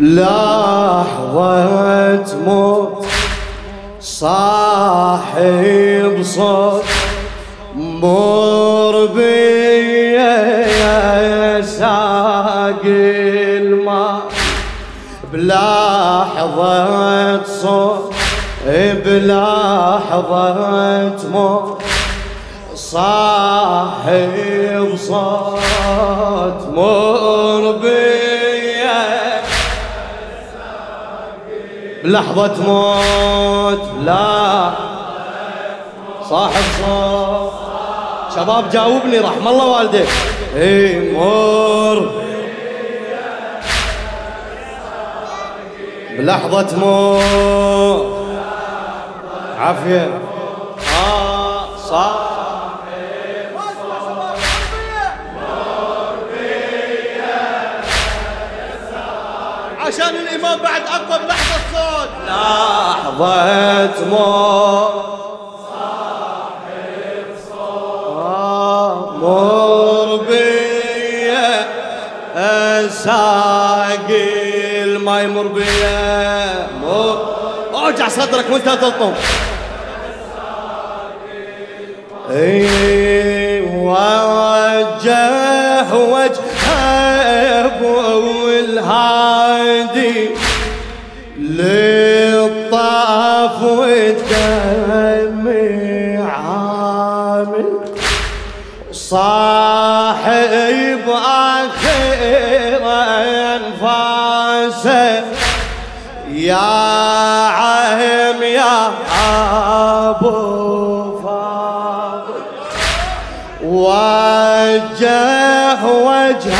لحظة موت صاحب صوت مر بيا ساق الماء. بلحظة صوت بلحظة موت صاحب صوت مر بلحظة موت. لا. صاحب صوت. شباب جاوبني رحم الله والديك. إي مر بلحظة موت. عافية. آه صح عشان الإمام بعد أقوى لحظة موت آه، مر بيا ساقي الماء يمر بيا مر. ارجع صدرك وانت تلطم. اي وجه وجه أبو الهادي. للطاف صاحب اخر انفاسه يا عم يا أبو فاضل. وجه وجه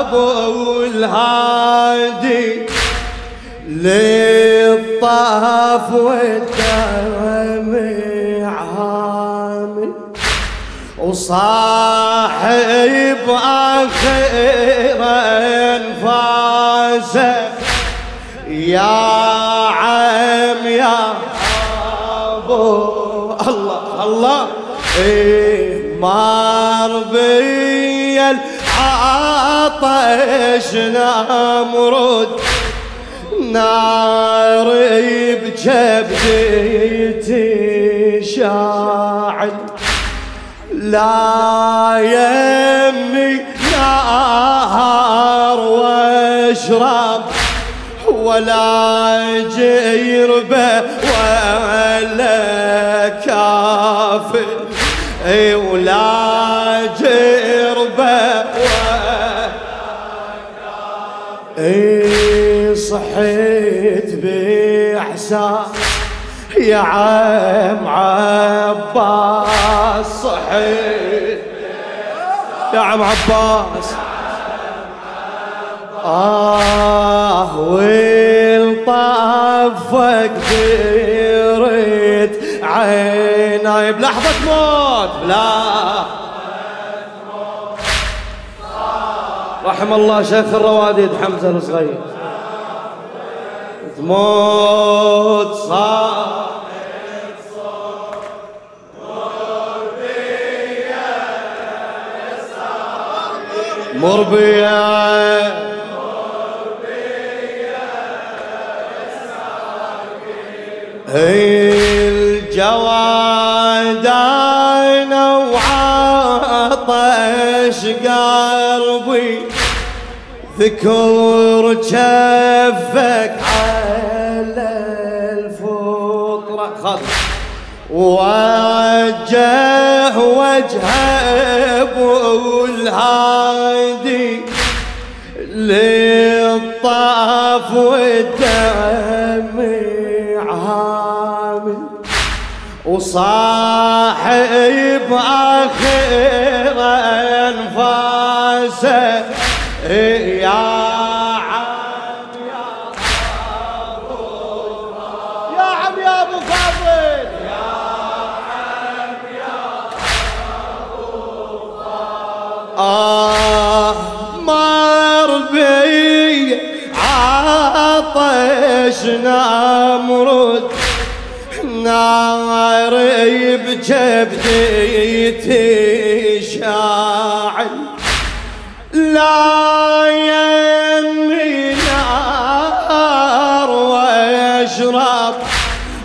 أبو الهادي للطاف والدم عامل. وصاحب اخر انفاسه يا عم يا أبو الله الله. إيه مر بي العطش نمرد نار بجبدتي شاعل لا يمي نهار واشرب ولا جيربه ولا كافر. ولا جيربه إي صحيت باحساس يا عم عباس. صحيت يا عم عباس. آه والطفك ديرت عيناي. بلحظة موت. بلا رحم الله شيخ الرواديد حمزة الصغير. تموت صار. مر بيا هي الجواد أنا وعطش قلبي ذكر جفك على الفطرة خذ وجه وجه أبو الهادي للطاف والدم عامل وصاحب آخر انفاسه نامرد ناري بجبدي تشاعل. لا يمي نار واشرب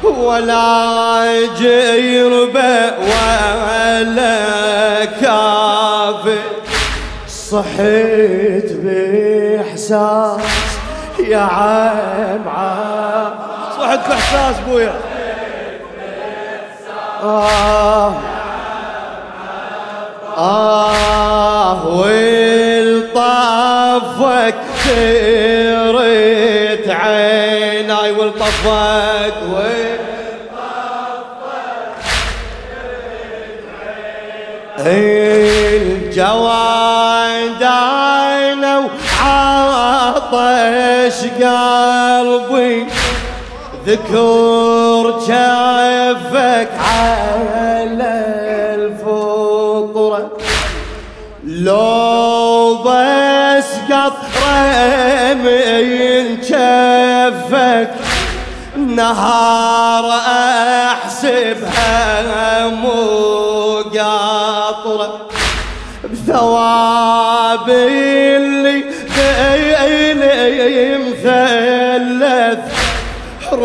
ولا جيربة ولا كافي. صحيت بإحساس يا عم عم. صحت بإحساس بويا. آه. آه والطفك تريت عيناي والطفك الجوان وعطش قلبي ذكر جفك على الفطرة لو بس قطرة من جفك نهار أحسبها مقاطرة بثواب اللي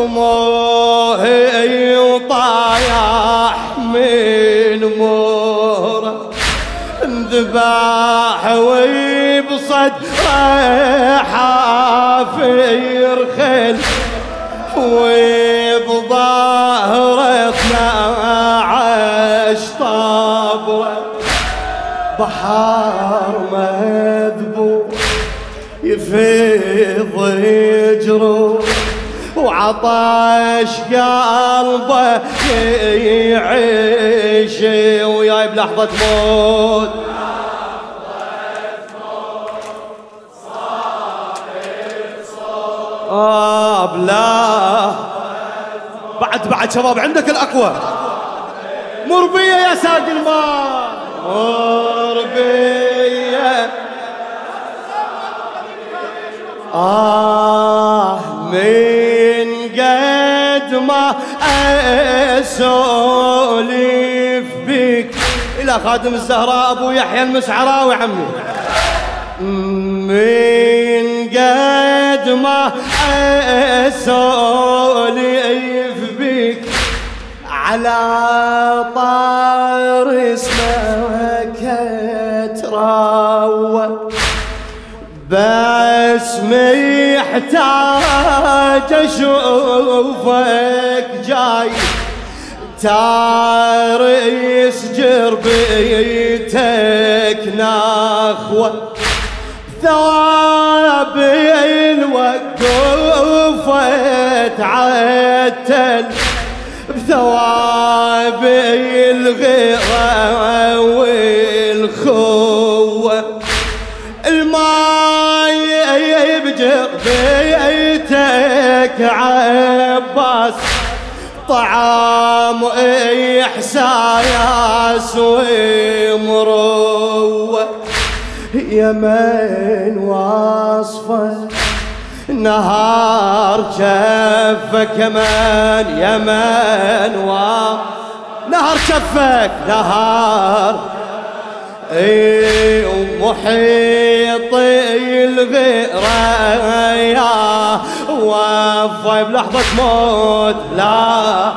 رموه وطايح من مهره انذبح ويبصد حافير خل وبظهره عش طابره. بحر مذبوح يفيض يجروح وعطش قلبه يعيش وياي بلحظة موت. آه بلا. بعد بعد شباب عندك الأقوى. مر بيا يا ساق الماء مر بيا آه قد ما أسولف بك. إلى خادم الزهراء أبو يحيى المسعراوي عمي. من قد ما أسولف بك. على طار اسمك تروى بس محتاج أشوفك جاي. تاريس جربيتك نخوة ثواب الوقفة عتل. بثواب الغيرة والخوة بيتك عباس طعام إحساس ومروة يمن واصفه نهار شفك كمان يمن و نهار شفك نهار. اي ومحيط الغيرة يا وفي بلحظة موت. لا.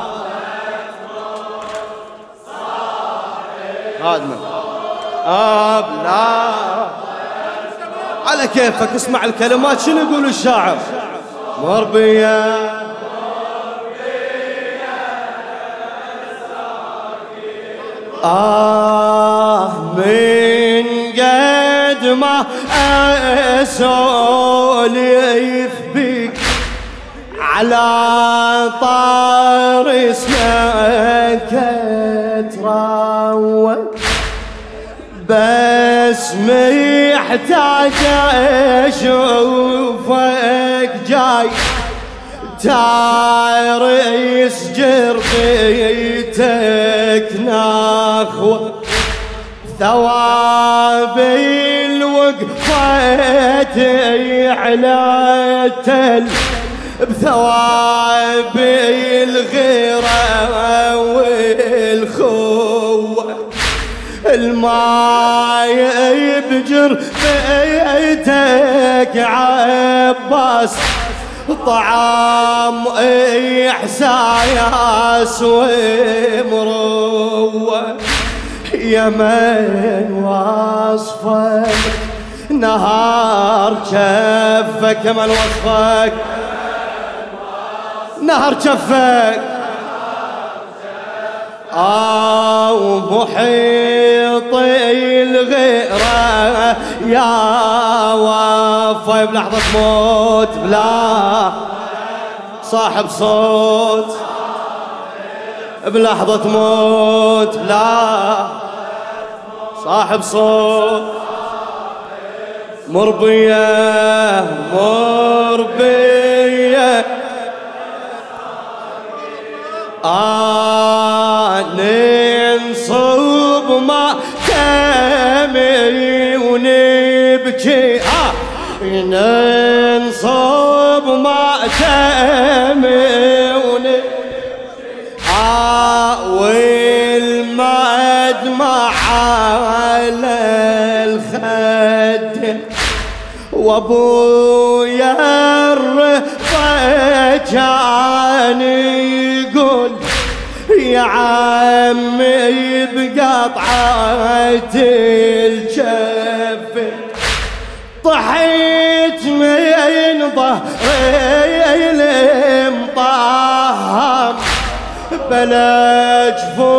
خادمة. آب لا. على كيفك اسمع الكلمات. شنو يقول الشاعر؟ مربية آه من قد ما أسولف بك على طار اسمك تروى بس محتاج أشوفك جاي. تاريس جربيتك نخوة ثواب الوقفة على التل بثواب الغيرة والخوة. الماي يبجر بيتك عباس طعام إحساس ومروة يا من وصفك نهار كفك من وصفك نهر كفك أو محيط الغيرة. يا وفا بلحظة موت بلا صاحب صوت. بلحظة موت بلا صاحب صوت. مربية مربية آه ننصب ما تمي ونبكي ننصب ما آه والمدمع على الخد وابويا الرفا كان يقول يا عمي بقطعة الجف طحيت من ظهري المطهم بلا جفوفي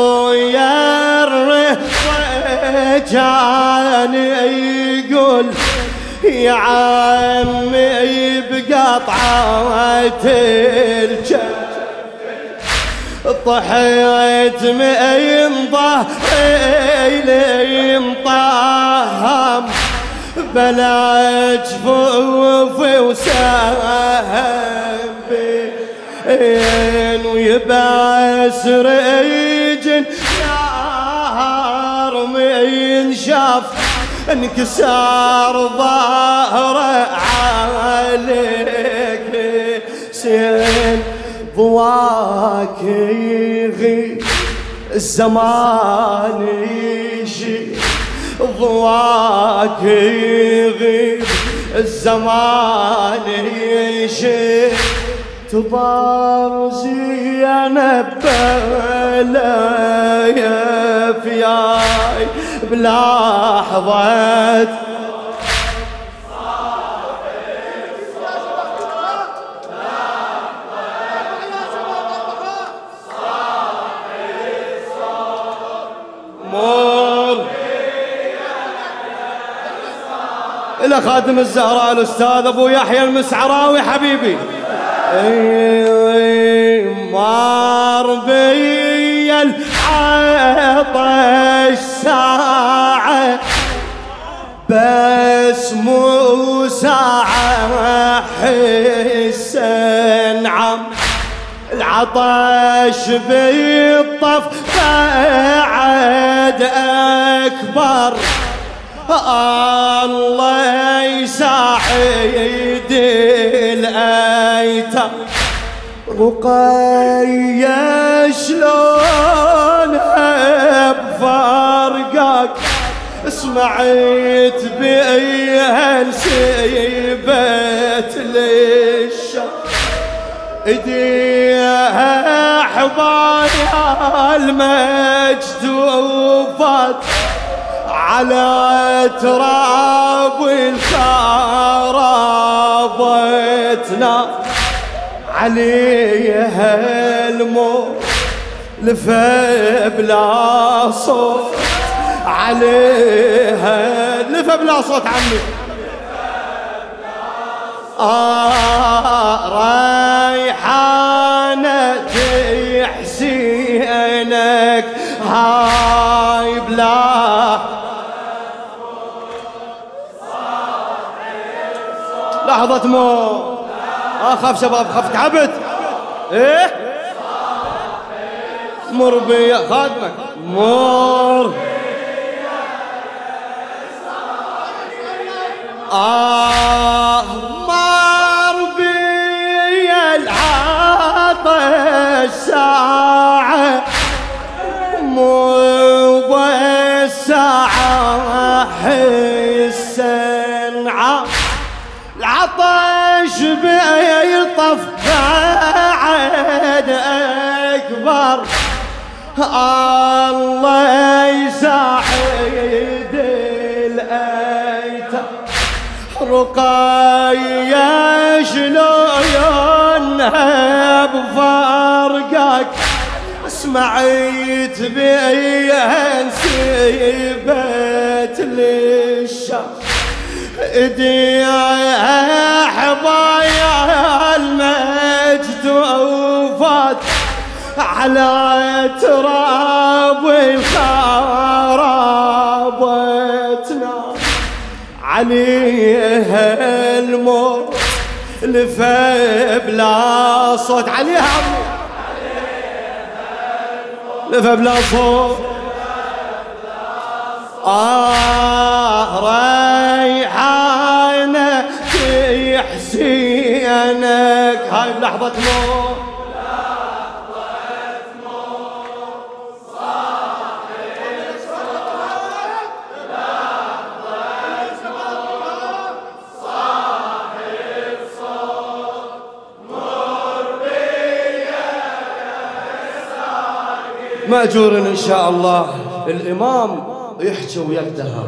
الرفا كان يقول يا عمي بقطعة الجنة طحيت من ظهري مطهم بلا جفوفي وسهم بين ويبعس ريج نار من شاف انكسار ظهره عليك سين ضواك يغيب الزمان يجي. ضواك يغيب الزمان يجي. تضار زينب بلا يا فياي بلحظة. إلى خادم الزهراء الأستاذ أبو يحيى المسعراوي حبيبي. إي مار بي العطش ساعة بس مو ساعة حس نعم العطش بالطف. بعد أكبر. الله يساعد الأيتام رقية شلون بفرقك سمعت بيها سيبت للشر. إيديها حضايا المجدوفات على تراب الكرابتنا عليها الموت لفى بلا صوت عليها لفى بلا صوت عمي. آه ريحانة حسينك هاي بلا. لحظة موت مو اخاف شباب خاف تعبت. إيه؟ مر بيا. خادمك. مر. آه مر بيا العطش. بعد أكبر. الله يساعد الأيتام. رقايا شلون بفرقك سمعت بيها نسيبت للشام. ايدي حبايا وفات على تراب الخرابتنا. عليها الموت لفى بلا صوت. عليها لفى بلا صوت. آه مأجور إن شاء الله. الإمام يحكي ويقدها